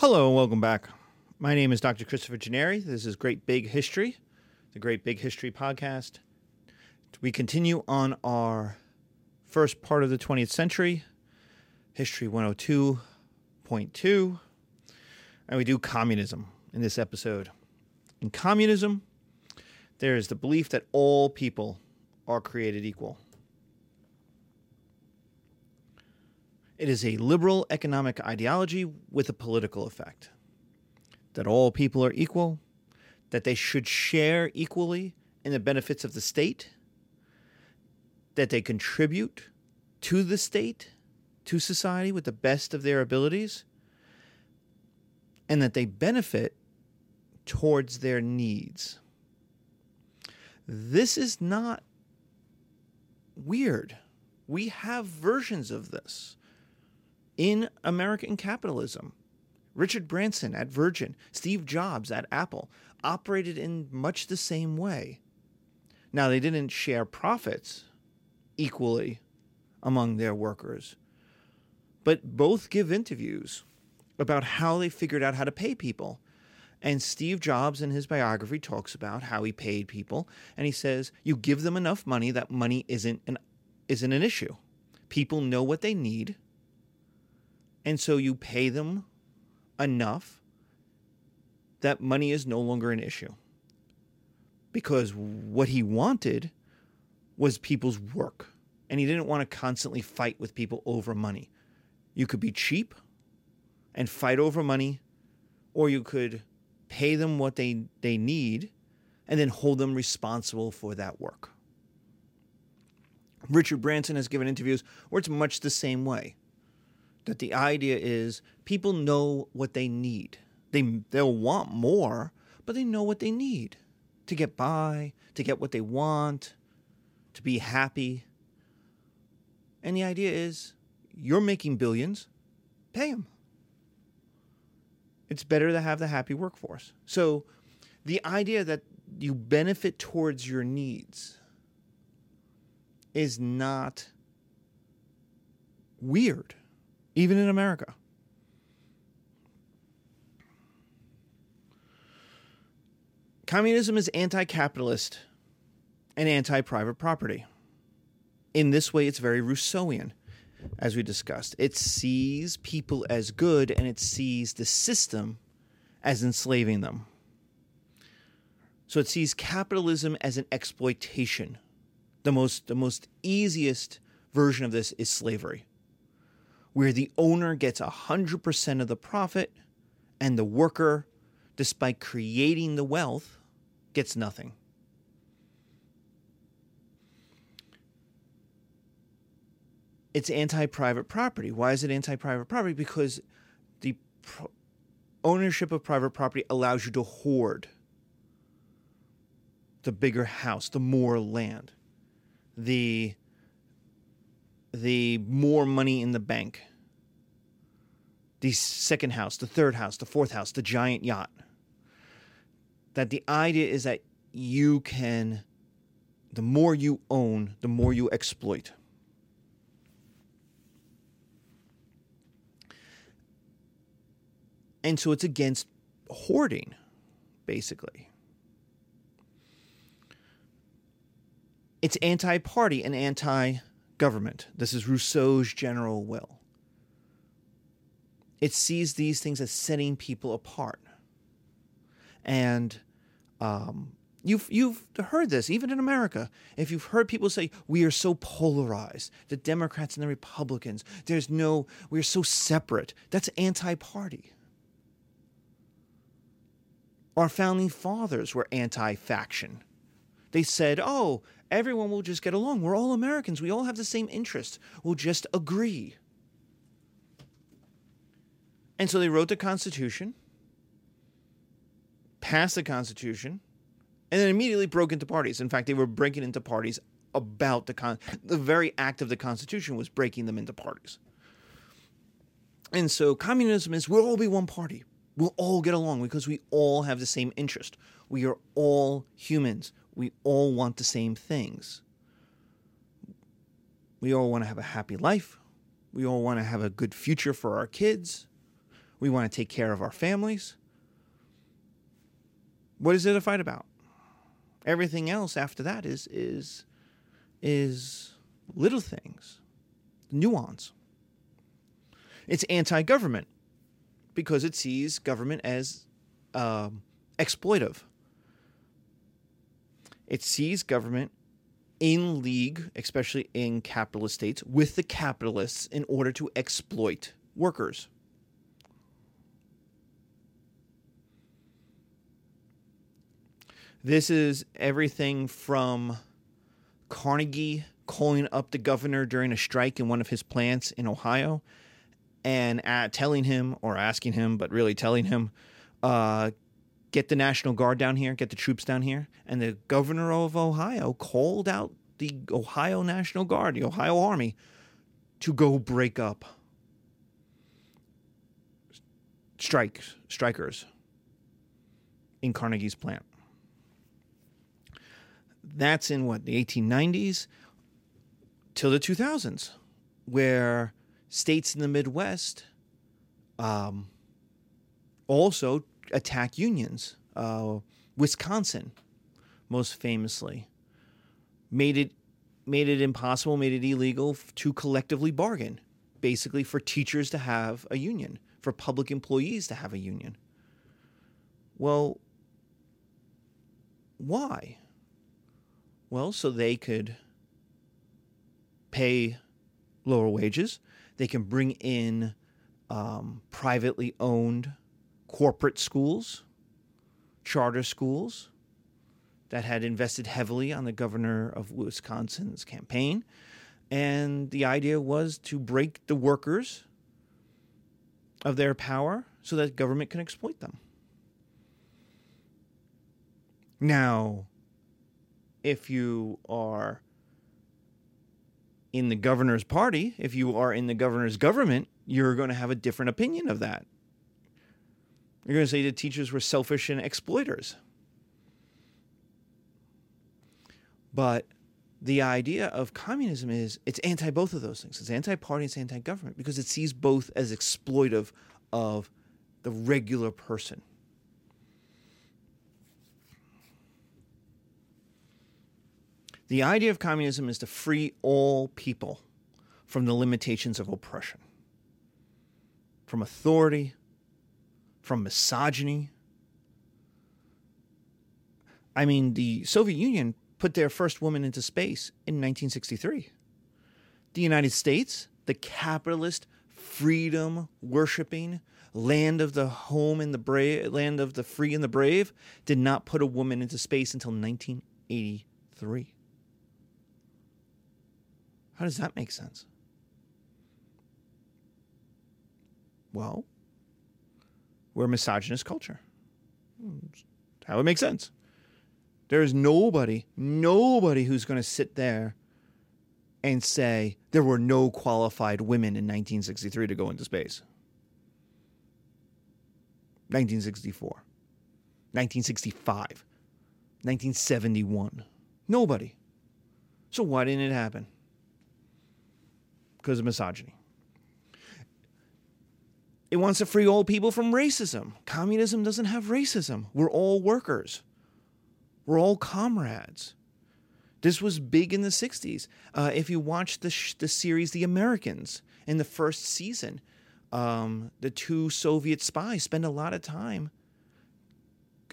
Hello and welcome back. My name is Dr. Christopher Gennari. This is Great Big History, the Great Big History podcast. We continue on our first part of the 20th century, History 102.2, and we do communism in this episode. In communism, there is the belief that all people are created equal. It is a liberal economic ideology with a political effect. That all people are equal, that they should share equally in the benefits of the state, that they contribute to the state, to society with the best of their abilities, and that they benefit towards their needs. This is not weird. We have versions of this in American capitalism. Richard Branson at Virgin, Steve Jobs at Apple operated in much the same way. Now, they didn't share profits equally among their workers, but both give interviews about how they figured out how to pay people. And Steve Jobs in his biography talks about how he paid people and he says you give them enough money that money isn't an isn't an issue. People know what they need and so you pay them enough that money is no longer an issue. Because what he wanted was people's work. And he didn't want to constantly fight with people over money. You could be cheap and fight over money, or you could pay them what they, they need and then hold them responsible for that work. Richard Branson has given interviews where it's much the same way that the idea is people know what they need. They they'll want more, but they know what they need to get by, to get what they want, to be happy. And the idea is you're making billions, pay them. It's better to have the happy workforce. So the idea that you benefit towards your needs is not weird even in America. Communism is anti capitalist and anti private property. In this way, it's very Rousseauian, as we discussed. It sees people as good and it sees the system as enslaving them. So it sees capitalism as an exploitation. The most, the most easiest version of this is slavery where the owner gets 100% of the profit and the worker, despite creating the wealth, gets nothing. It's anti private property. Why is it anti private property? Because the pro- ownership of private property allows you to hoard the bigger house, the more land, the the more money in the bank. The second house, the third house, the fourth house, the giant yacht. That the idea is that you can, the more you own, the more you exploit. And so it's against hoarding, basically. It's anti party and anti government. This is Rousseau's general will. It sees these things as setting people apart. And um, you've, you've heard this, even in America. If you've heard people say, we are so polarized, the Democrats and the Republicans, there's no, we're so separate, that's anti party. Our founding fathers were anti faction. They said, oh, everyone will just get along. We're all Americans. We all have the same interests. We'll just agree. And so they wrote the Constitution, passed the Constitution, and then immediately broke into parties. In fact, they were breaking into parties about the con the very act of the Constitution was breaking them into parties. And so communism is we'll all be one party. We'll all get along because we all have the same interest. We are all humans we all want the same things. We all want to have a happy life. We all want to have a good future for our kids. We want to take care of our families. What is it a fight about? Everything else after that is is is little things, nuance. It's anti-government because it sees government as um, exploitive. It sees government in league, especially in capitalist states, with the capitalists in order to exploit workers. This is everything from Carnegie calling up the governor during a strike in one of his plants in Ohio and uh, telling him, or asking him, but really telling him, uh, get the National Guard down here, get the troops down here. And the governor of Ohio called out the Ohio National Guard, the Ohio Army, to go break up strikes, strikers in Carnegie's plant. That's in what, the 1890s till the 2000s, where states in the Midwest um, also attack unions. Uh, Wisconsin, most famously, made it made it impossible, made it illegal to collectively bargain, basically for teachers to have a union, for public employees to have a union. Well, why? Well, so they could pay lower wages. They can bring in um, privately owned corporate schools, charter schools that had invested heavily on the governor of Wisconsin's campaign. And the idea was to break the workers of their power so that government can exploit them. Now, if you are in the governor's party, if you are in the governor's government, you're going to have a different opinion of that. You're going to say the teachers were selfish and exploiters. But the idea of communism is it's anti both of those things. It's anti party, it's anti government because it sees both as exploitive of the regular person. The idea of communism is to free all people from the limitations of oppression, from authority, from misogyny. I mean, the Soviet Union put their first woman into space in 1963. The United States, the capitalist, freedom worshiping land of the home and the brave, land of the free and the brave, did not put a woman into space until 1983. How does that make sense? Well, we're a misogynist culture. How it makes sense. There is nobody, nobody who's going to sit there and say there were no qualified women in 1963 to go into space. 1964, 1965, 1971. Nobody. So why didn't it happen? Because of misogyny. It wants to free all people from racism. Communism doesn't have racism. We're all workers. We're all comrades. This was big in the 60s. Uh, if you watch the, sh- the series The Americans in the first season, um, the two Soviet spies spend a lot of time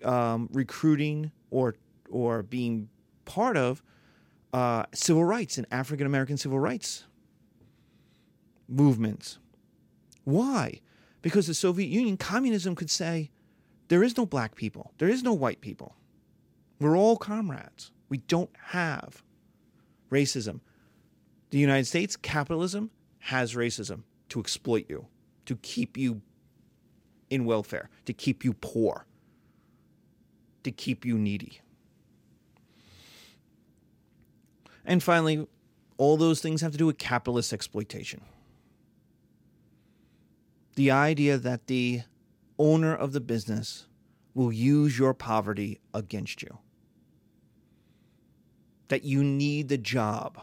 um, recruiting or, or being part of uh, civil rights and African American civil rights movements. Why? Because the Soviet Union, communism could say, there is no black people, there is no white people. We're all comrades. We don't have racism. The United States, capitalism, has racism to exploit you, to keep you in welfare, to keep you poor, to keep you needy. And finally, all those things have to do with capitalist exploitation the idea that the owner of the business will use your poverty against you, that you need the job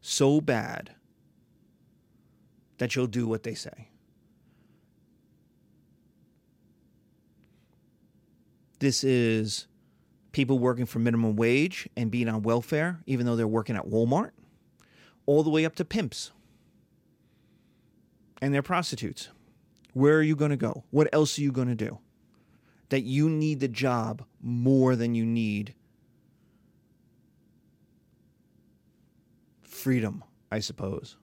so bad that you'll do what they say. This is people working for minimum wage and being on welfare, even though they're working at Walmart, all the way up to pimps and they're prostitutes. Where are you going to go? What else are you going to do? That you need the job more than you need freedom, I suppose.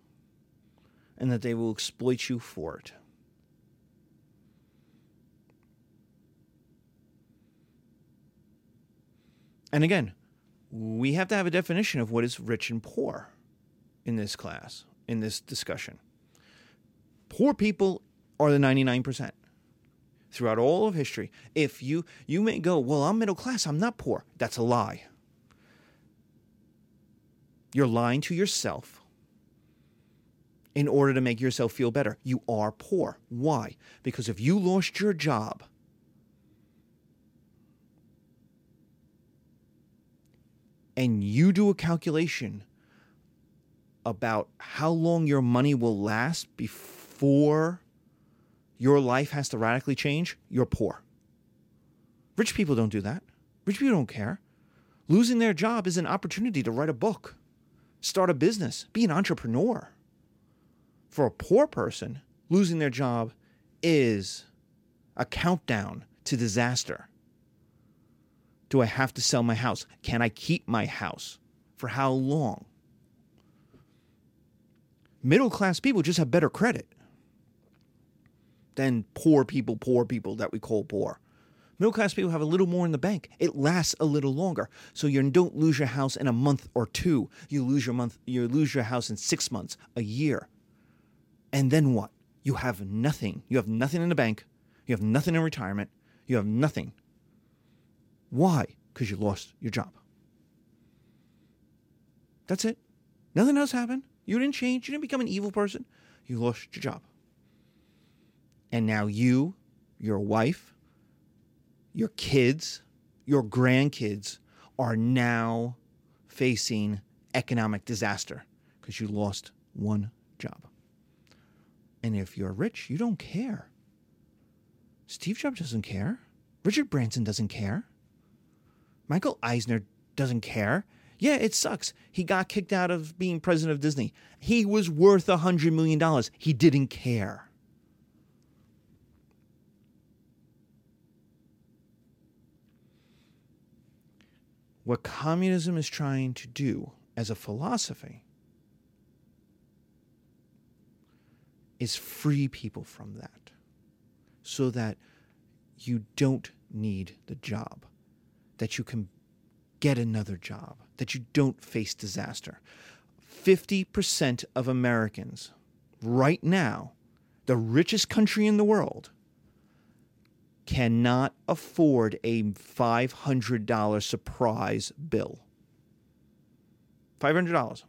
And that they will exploit you for it. And again, we have to have a definition of what is rich and poor in this class, in this discussion. Poor people are the 99% throughout all of history. If you you may go, "Well, I'm middle class, I'm not poor." That's a lie. You're lying to yourself in order to make yourself feel better. You are poor. Why? Because if you lost your job, and you do a calculation about how long your money will last before your life has to radically change, you're poor. Rich people don't do that. Rich people don't care. Losing their job is an opportunity to write a book, start a business, be an entrepreneur. For a poor person, losing their job is a countdown to disaster. Do I have to sell my house? Can I keep my house? For how long? Middle class people just have better credit than poor people, poor people that we call poor. Middle class people have a little more in the bank. It lasts a little longer. So you don't lose your house in a month or two. You lose your month you lose your house in 6 months, a year. And then what? You have nothing. You have nothing in the bank. You have nothing in retirement. You have nothing. Why? Because you lost your job. That's it. Nothing else happened. You didn't change. You didn't become an evil person. You lost your job. And now you, your wife, your kids, your grandkids are now facing economic disaster because you lost one job. And if you're rich, you don't care. Steve Jobs doesn't care. Richard Branson doesn't care. Michael Eisner doesn't care. Yeah, it sucks. He got kicked out of being president of Disney. He was worth a $100 million. He didn't care. What communism is trying to do as a philosophy is free people from that so that you don't need the job, that you can get another job, that you don't face disaster. 50% of Americans right now, the richest country in the world, cannot afford a $500 surprise bill. $500.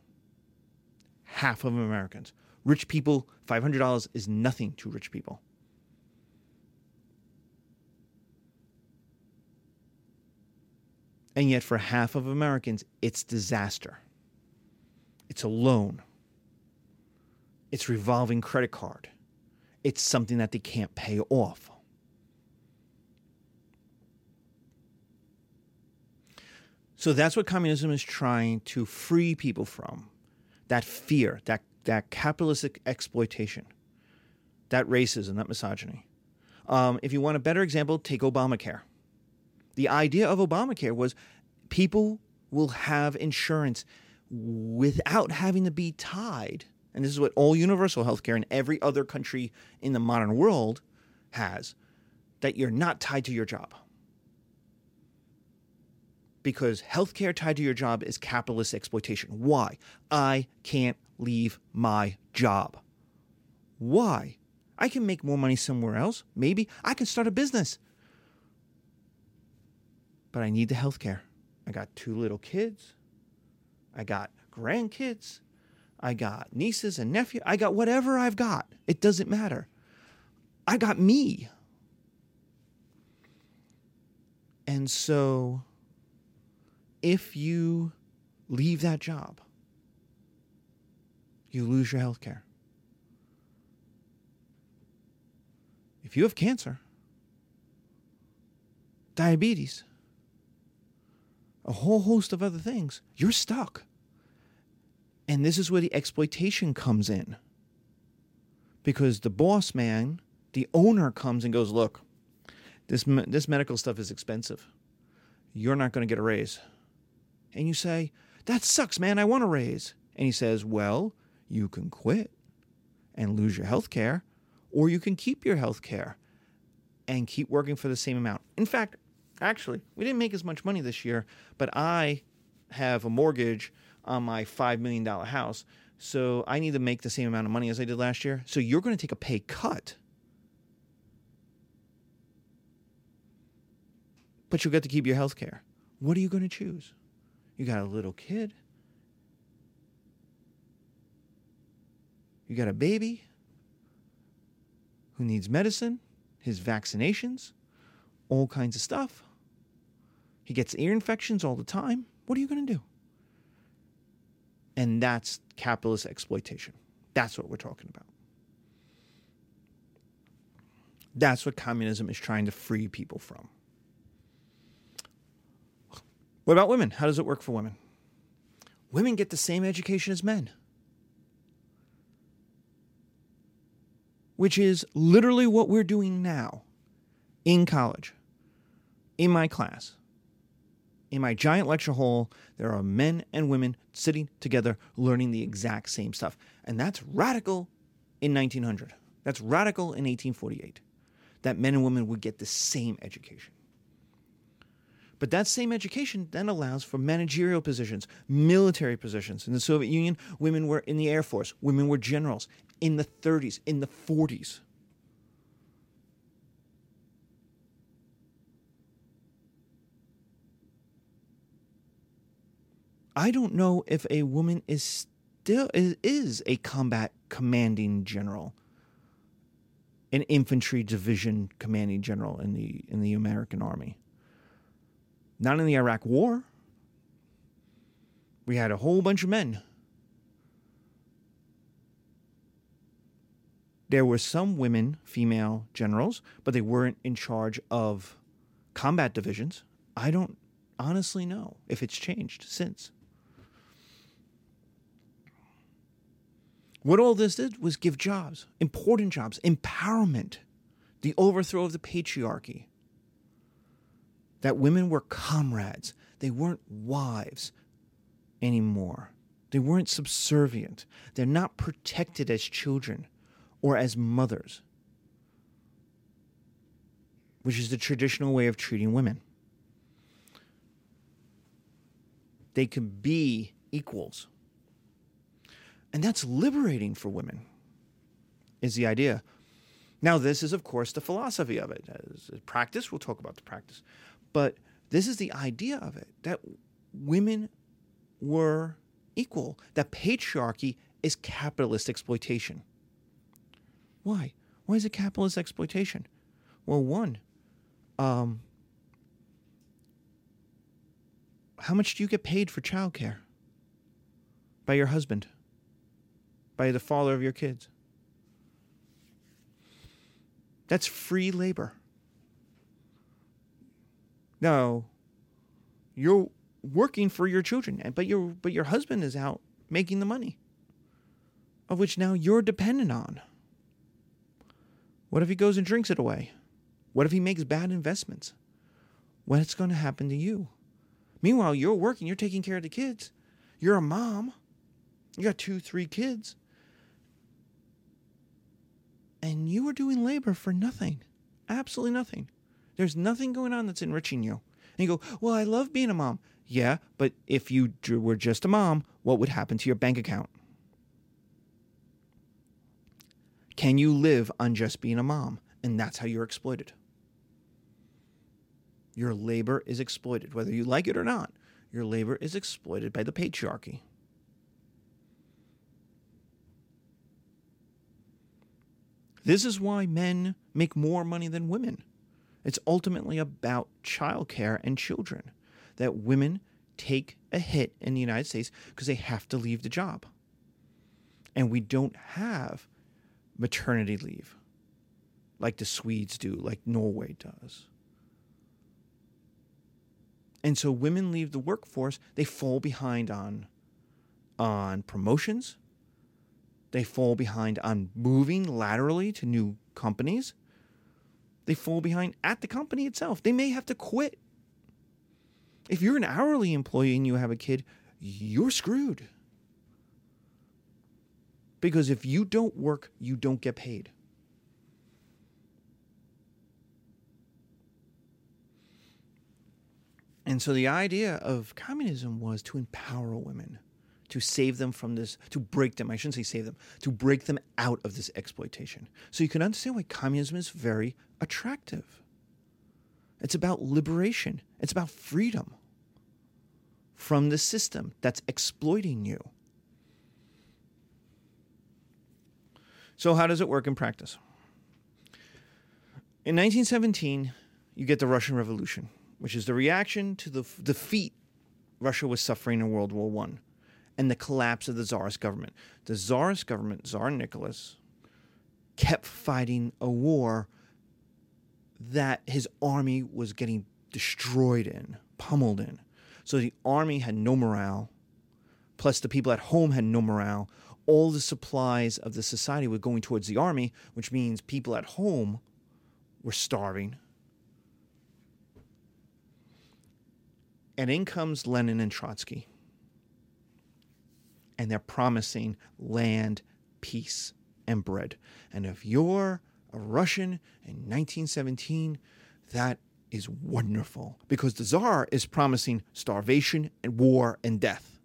Half of Americans. Rich people, $500 is nothing to rich people. And yet, for half of Americans, it's disaster. It's a loan. It's revolving credit card. It's something that they can't pay off. So that's what communism is trying to free people from that fear, that, that capitalistic exploitation, that racism, that misogyny. Um, if you want a better example, take Obamacare. The idea of Obamacare was people will have insurance without having to be tied. And this is what all universal health care in every other country in the modern world has that you're not tied to your job because healthcare tied to your job is capitalist exploitation. Why? I can't leave my job. Why? I can make more money somewhere else. Maybe I can start a business. But I need the healthcare. I got two little kids. I got grandkids. I got nieces and nephews. I got whatever I've got. It doesn't matter. I got me. And so if you leave that job, you lose your health care. If you have cancer, diabetes, a whole host of other things, you're stuck. And this is where the exploitation comes in. Because the boss man, the owner comes and goes, "Look, this this medical stuff is expensive. You're not going to get a raise." And you say, "That sucks, man. I want a raise." And he says, "Well, you can quit and lose your health care, or you can keep your health care and keep working for the same amount." In fact, actually, we didn't make as much money this year, but I have a mortgage on my $5 million house. So I need to make the same amount of money as I did last year. So you're going to take a pay cut. But you'll get to keep your health care. What are you going to choose? You got a little kid. You got a baby who needs medicine, his vaccinations, all kinds of stuff. He gets ear infections all the time. What are you going to do? And that's capitalist exploitation. That's what we're talking about. That's what communism is trying to free people from. What about women? How does it work for women? Women get the same education as men, which is literally what we're doing now in college, in my class in my giant lecture hall, there are men and women sitting together learning the exact same stuff. And that's radical in 1900. That's radical in 1848 that men and women would get the same education. But that same education then allows for managerial positions, military positions. In the Soviet Union, women were in the Air Force, women were generals. In the 30s, in the 40s, I don't know if a woman is still is, is a combat commanding general, an infantry division commanding general in the in the American army. Not in the Iraq War. We had a whole bunch of men. There were some women, female generals, but they weren't in charge of combat divisions. I don't honestly know if it's changed since. What all this did was give jobs, important jobs, empowerment, the overthrow of the patriarchy. That women were comrades, they weren't wives anymore. They weren't subservient. They're not protected as children or as mothers, which is the traditional way of treating women. They can be equals. And that's liberating for women, is the idea. Now, this is, of course, the philosophy of it. As practice, we'll talk about the practice. But this is the idea of it that women were equal, that patriarchy is capitalist exploitation. Why? Why is it capitalist exploitation? Well, one, um, how much do you get paid for childcare by your husband? by the father of your kids. That's free labor. No, you're working for your children, but your but your husband is out making the money, of which now you're dependent on. What if he goes and drinks it away? What if he makes bad investments? What's going to happen to you? Meanwhile, you're working, you're taking care of the kids. You're a mom. You got two, three kids and you are doing labor for nothing. Absolutely nothing. There's nothing going on that's enriching you. And you go, Well, I love being a mom. Yeah, but if you were just a mom, what would happen to your bank account? Can you live on just being a mom? And that's how you're exploited. Your labor is exploited, whether you like it or not. Your labor is exploited by the patriarchy. This is why men make more money than women. It's ultimately about childcare and children. That women take a hit in the United States because they have to leave the job. And we don't have maternity leave like the Swedes do, like Norway does. And so women leave the workforce, they fall behind on on promotions. They fall behind on moving laterally to new companies. They fall behind at the company itself. They may have to quit. If you're an hourly employee and you have a kid, you're screwed. Because if you don't work, you don't get paid. And so the idea of communism was to empower women, to save them from this, to break them, I shouldn't say save them, to break them out of this exploitation. So you can understand why communism is very attractive. It's about liberation, it's about freedom from the system that's exploiting you. So, how does it work in practice? In 1917, you get the Russian Revolution which is the reaction to the defeat Russia was suffering in World War I and the collapse of the Tsarist government. The Tsarist government, Tsar Nicholas, kept fighting a war that his army was getting destroyed in, pummeled in. So the army had no morale, plus the people at home had no morale. All the supplies of the society were going towards the army, which means people at home were starving And in comes Lenin and Trotsky. And they're promising land, peace, and bread. And if you're a Russian in 1917, that is wonderful because the Tsar is promising starvation and war and death.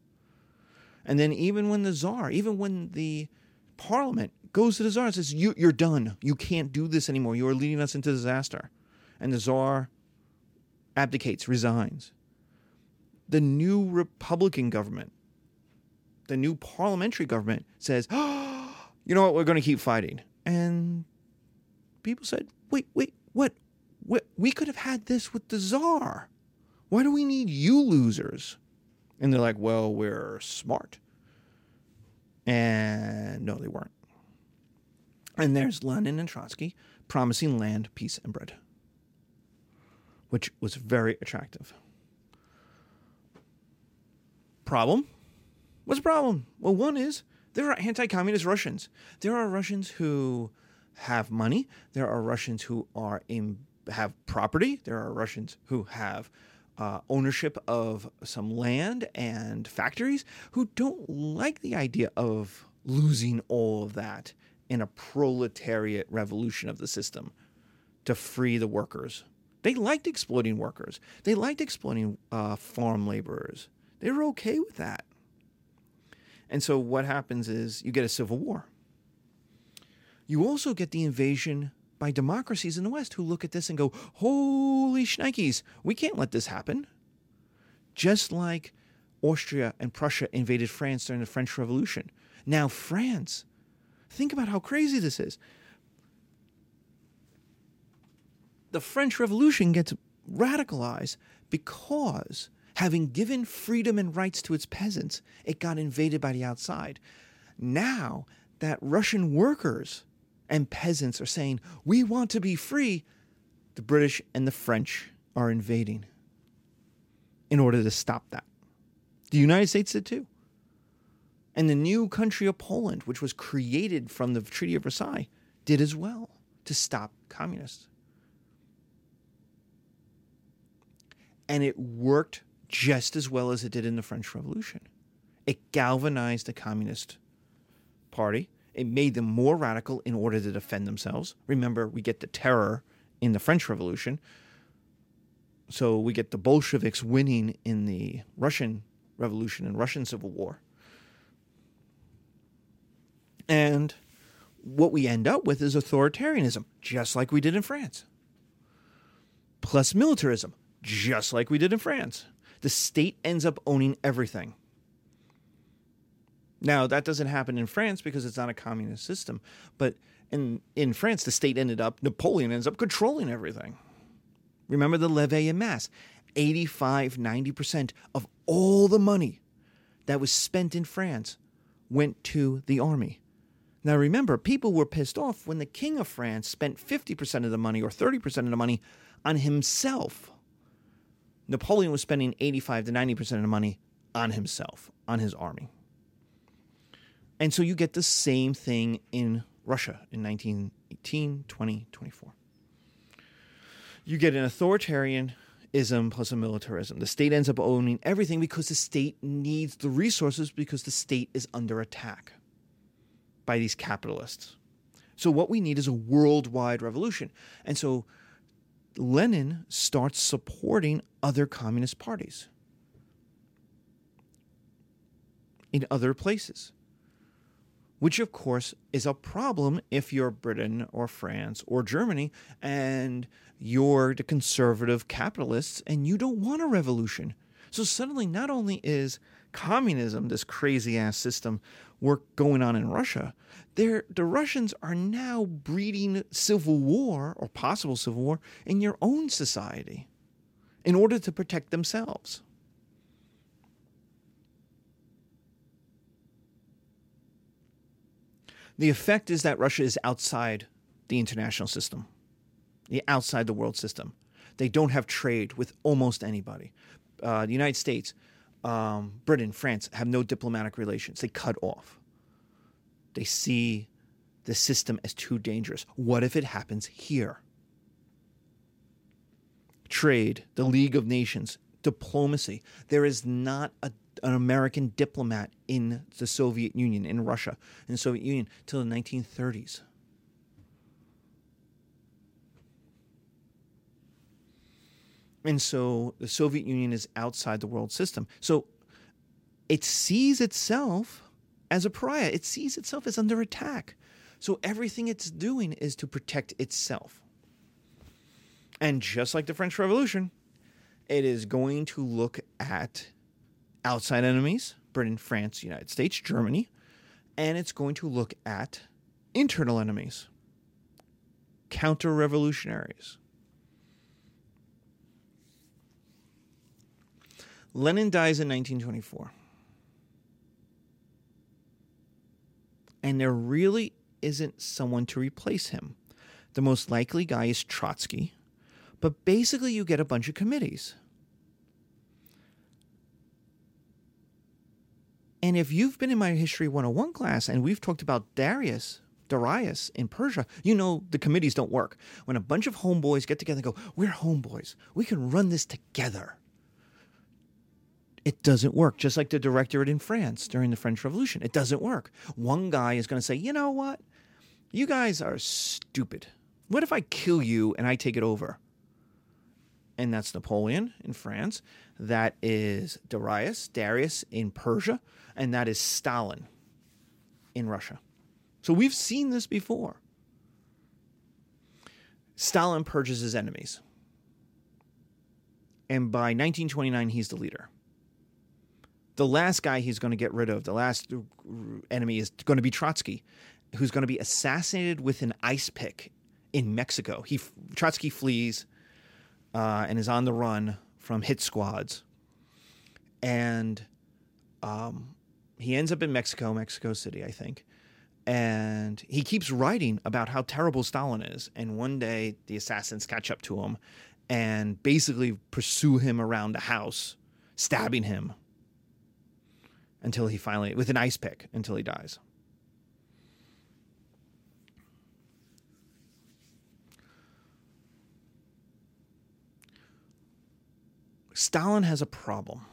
And then, even when the Tsar, even when the parliament goes to the Tsar and says, you, You're done, you can't do this anymore, you are leading us into disaster. And the Tsar abdicates, resigns the new Republican government, the new parliamentary government says, oh, you know what, we're going to keep fighting. And people said, wait, wait, what? We could have had this with the czar. Why do we need you losers? And they're like, well, we're smart. And no, they weren't. And there's Lenin and Trotsky promising land, peace, and bread, which was very attractive. Problem? What's the problem? Well, one is there are anti communist Russians. There are Russians who have money. There are Russians who are in, have property. There are Russians who have uh, ownership of some land and factories who don't like the idea of losing all of that in a proletariat revolution of the system to free the workers. They liked exploiting workers. They liked exploiting uh, farm laborers. They were okay with that. And so what happens is you get a civil war. You also get the invasion by democracies in the West who look at this and go, holy shnikes, we can't let this happen. Just like Austria and Prussia invaded France during the French Revolution. Now, France, think about how crazy this is. The French Revolution gets radicalized because Having given freedom and rights to its peasants, it got invaded by the outside. Now that Russian workers and peasants are saying, we want to be free, the British and the French are invading in order to stop that. The United States did too. And the new country of Poland, which was created from the Treaty of Versailles, did as well to stop communists. And it worked just as well as it did in the French Revolution. It galvanized the Communist Party. It made them more radical in order to defend themselves. Remember, we get the terror in the French Revolution. So we get the Bolsheviks winning in the Russian Revolution and Russian Civil War. And what we end up with is authoritarianism, just like we did in France, plus militarism, just like we did in France the state ends up owning everything. Now, that doesn't happen in France because it's not a communist system. But in, in France, the state ended up, Napoleon ends up controlling everything. Remember the levee en masse 85, 90% of all the money that was spent in France went to the army. Now, remember, people were pissed off when the King of France spent 50% of the money or 30% of the money on himself Napoleon was spending 85 to 90% of the money on himself, on his army. And so you get the same thing in Russia in 1918, 20, 24. You get an authoritarianism plus a militarism. The state ends up owning everything because the state needs the resources because the state is under attack by these capitalists. So what we need is a worldwide revolution. And so Lenin starts supporting other communist parties in other places, which of course is a problem if you're Britain or France or Germany and you're the conservative capitalists and you don't want a revolution. So suddenly, not only is communism, this crazy ass system, work going on in Russia, there the Russians are now breeding civil war or possible civil war in your own society in order to protect themselves. The effect is that Russia is outside the international system, the outside the world system. They don't have trade with almost anybody. Uh, the United States, um, Britain, France have no diplomatic relations. They cut off. They see the system as too dangerous. What if it happens here? Trade, the League of Nations, diplomacy. There is not a, an American diplomat in the Soviet Union, in Russia, in the Soviet Union, till the 1930s. And so the Soviet Union is outside the world system. So it sees itself as a pariah, it sees itself as under attack. So everything it's doing is to protect itself. And just like the French Revolution, it is going to look at outside enemies Britain, France, United States, Germany, and it's going to look at internal enemies, counter revolutionaries. Lenin dies in 1924. And there really isn't someone to replace him. The most likely guy is Trotsky, but basically you get a bunch of committees. And if you've been in my History 101 class and we've talked about Darius, Darius in Persia, you know the committees don't work. When a bunch of homeboys get together and go, We're homeboys, we can run this together it doesn't work. Just like the directorate in France during the French Revolution, it doesn't work. One guy is going to say, you know what? You guys are stupid. What if I kill you and I take it over? And that's Napoleon in France. That is Darius, Darius in Persia. And that is Stalin in Russia. So we've seen this before. Stalin purges his enemies. And by 1929, he's the leader the last guy he's going to get rid of, the last enemy is going to be Trotsky, who's going to be assassinated with an ice pick in Mexico. He Trotsky flees uh, and is on the run from hit squads, and um, he ends up in Mexico, Mexico City, I think. And he keeps writing about how terrible Stalin is. And one day the assassins catch up to him and basically pursue him around the house, stabbing him until he finally, with an ice pick, until he dies. Stalin has a problem.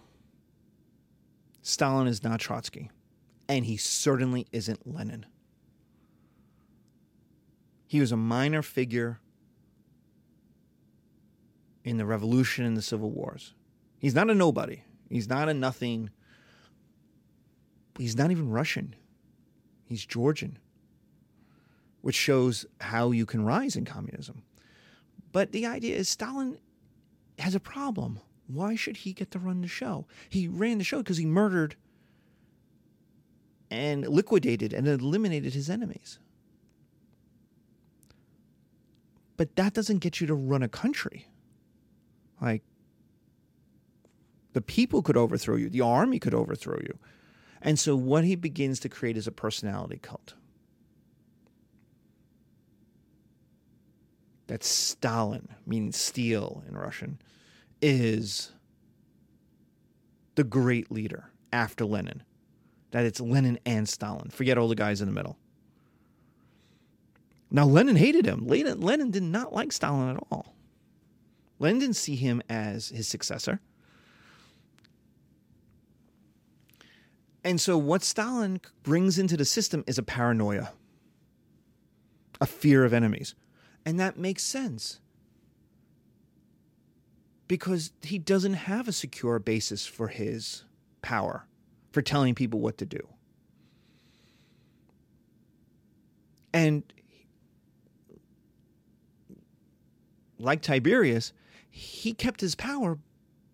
Stalin is not Trotsky, and he certainly isn't Lenin. He was a minor figure in the revolution and the civil wars. He's not a nobody. He's not a nothing he's not even Russian. He's Georgian, which shows how you can rise in communism. But the idea is Stalin has a problem. Why should he get to run the show? He ran the show because he murdered and liquidated and eliminated his enemies. But that doesn't get you to run a country. Like, the people could overthrow you, the army could overthrow you. And so what he begins to create is a personality cult. That Stalin, meaning steel in Russian, is the great leader after Lenin. That it's Lenin and Stalin. Forget all the guys in the middle. Now, Lenin hated him. Lenin, Lenin did not like Stalin at all. Lenin didn't see him as his successor. And so, what Stalin brings into the system is a paranoia, a fear of enemies. And that makes sense because he doesn't have a secure basis for his power, for telling people what to do. And like Tiberius, he kept his power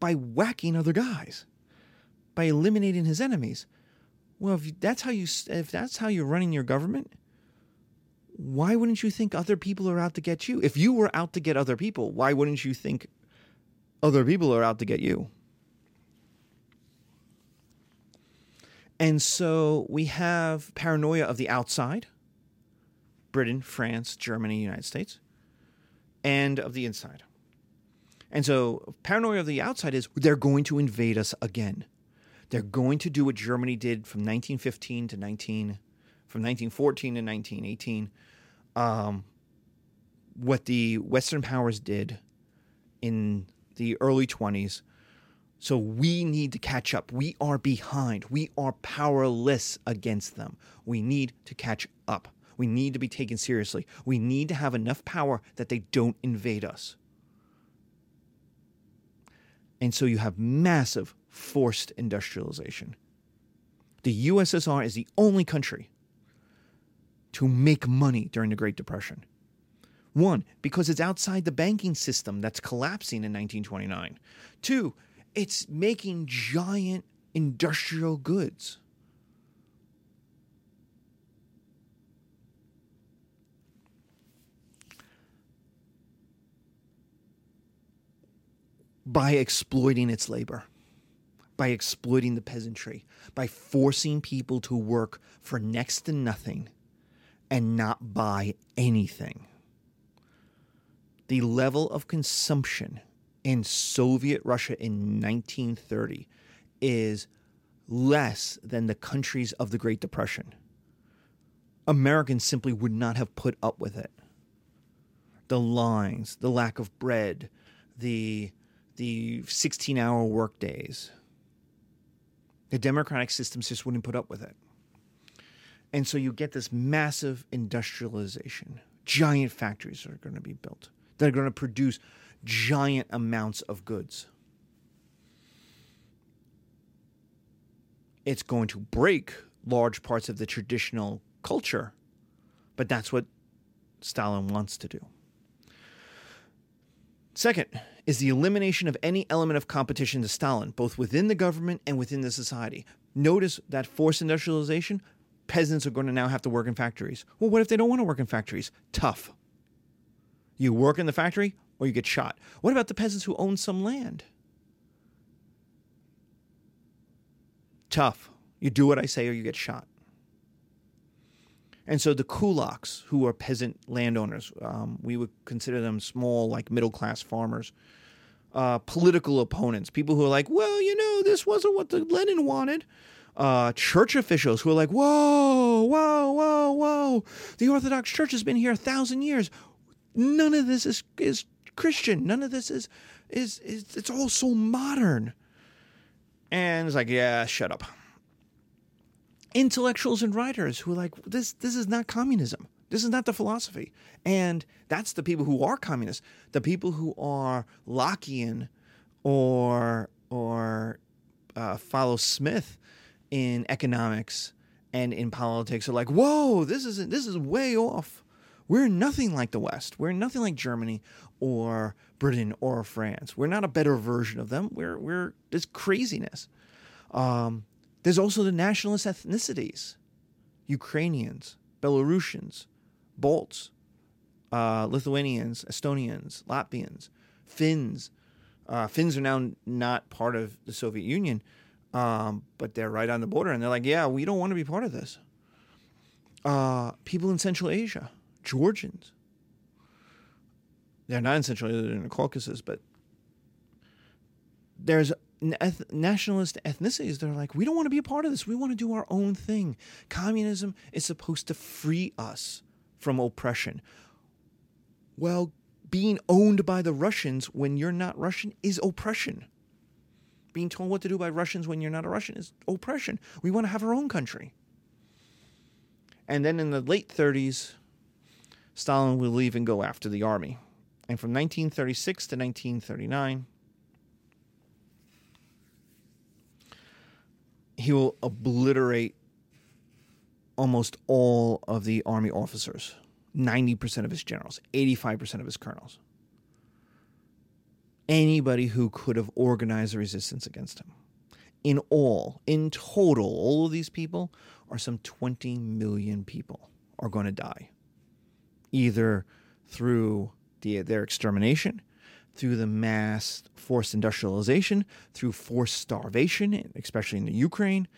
by whacking other guys, by eliminating his enemies. Well, if that's how you if that's how you're running your government, why wouldn't you think other people are out to get you? If you were out to get other people, why wouldn't you think other people are out to get you? And so we have paranoia of the outside Britain, France, Germany, United States, and of the inside. And so paranoia of the outside is they're going to invade us again. They're going to do what Germany did from 1915 to 19 from 1914 to 1918 um, what the Western powers did in the early 20s. So we need to catch up. We are behind. We are powerless against them. We need to catch up. We need to be taken seriously. We need to have enough power that they don't invade us. And so you have massive forced industrialization. The USSR is the only country to make money during the Great Depression. One, because it's outside the banking system that's collapsing in 1929. Two, it's making giant industrial goods. by exploiting its labor, by exploiting the peasantry, by forcing people to work for next to nothing and not buy anything. The level of consumption in Soviet Russia in 1930 is less than the countries of the Great Depression. Americans simply would not have put up with it. The lines, the lack of bread, the the 16 hour workdays. The democratic systems just wouldn't put up with it. And so you get this massive industrialization. Giant factories are going to be built that are going to produce giant amounts of goods. It's going to break large parts of the traditional culture, but that's what Stalin wants to do. Second is the elimination of any element of competition to Stalin, both within the government and within the society. Notice that forced industrialization peasants are going to now have to work in factories. Well, what if they don't want to work in factories? Tough. You work in the factory or you get shot. What about the peasants who own some land? Tough. You do what I say or you get shot. And so the kulaks, who are peasant landowners, um, we would consider them small, like middle class farmers, uh, political opponents, people who are like, well, you know, this wasn't what the Lenin wanted uh, church officials who are like, whoa, whoa, whoa, whoa. The Orthodox Church has been here a thousand years. None of this is, is Christian. None of this is, is, is, it's all so modern. And it's like, yeah, shut up. Intellectuals and writers who are like, this, this is not communism. This is not the philosophy. And that's the people who are communists. The people who are Lockean or, or uh, follow Smith in economics and in politics are like, whoa, this is this is way off. We're nothing like the West. We're nothing like Germany or Britain or France. We're not a better version of them. We're we're this craziness. Um, there's also the nationalist ethnicities: Ukrainians, Belarusians, Balts, uh, Lithuanians, Estonians, Latvians, Finns. Uh, Finns are now not part of the Soviet Union, um, but they're right on the border, and they're like, "Yeah, we don't want to be part of this." Uh, people in Central Asia, Georgians. They're not in Central Asia; they're in the Caucasus, but there's eth- nationalist ethnicities that are like, we don't want to be a part of this. We want to do our own thing. Communism is supposed to free us from oppression. Well, being owned by the Russians when you're not Russian is oppression. Being told what to do by Russians when you're not a Russian is oppression. We want to have our own country. And then in the late 30s, Stalin will leave and go after the army. And from 1936 to 1939, he will obliterate almost all of the army officers 90% of his generals, 85% of his colonels. Anybody who could have organized a resistance against him. In all, in total, all of these people are some 20 million people are going to die. Either through the, their extermination, through the mass forced industrialization, through forced starvation, especially in the Ukraine,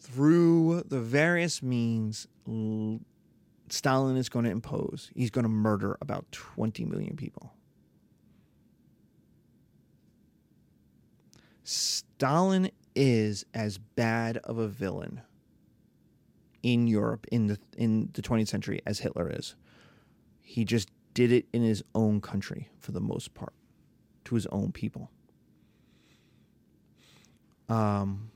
through the various means Stalin is going to impose. He's going to murder about 20 million people. Stalin is as bad of a villain in Europe in the in the 20th century as Hitler is. He just did it in his own country for the most part, to his own people. Um,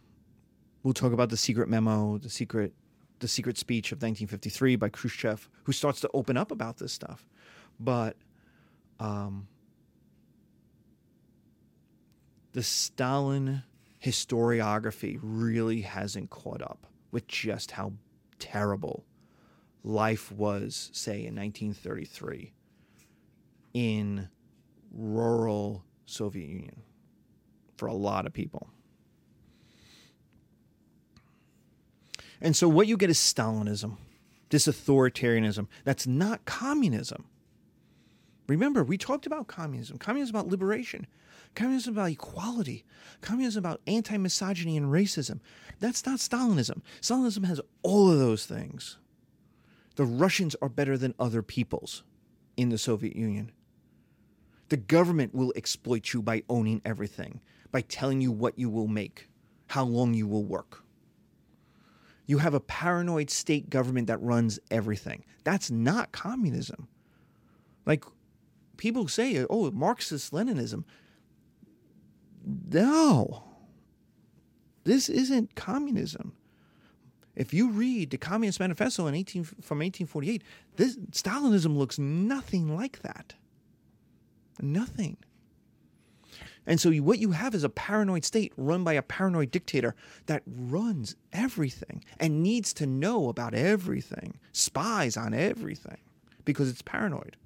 we'll talk about the secret memo, the secret, the secret speech of 1953 by Khrushchev, who starts to open up about this stuff. But um, the Stalin historiography really hasn't caught up with just how terrible life was, say, in 1933 in rural Soviet Union for a lot of people. And so what you get is Stalinism, this authoritarianism. That's not communism. Remember, we talked about communism. Communism is about liberation. Communism is about equality. Communism is about anti misogyny and racism. That's not Stalinism. Stalinism has all of those things. The Russians are better than other peoples in the Soviet Union. The government will exploit you by owning everything, by telling you what you will make, how long you will work. You have a paranoid state government that runs everything. That's not communism. Like people say, oh, Marxist Leninism. No, this isn't communism. If you read the Communist Manifesto in 18, from 1848, this Stalinism looks nothing like that. Nothing. And so what you have is a paranoid state run by a paranoid dictator that runs everything and needs to know about everything, spies on everything because it's paranoid.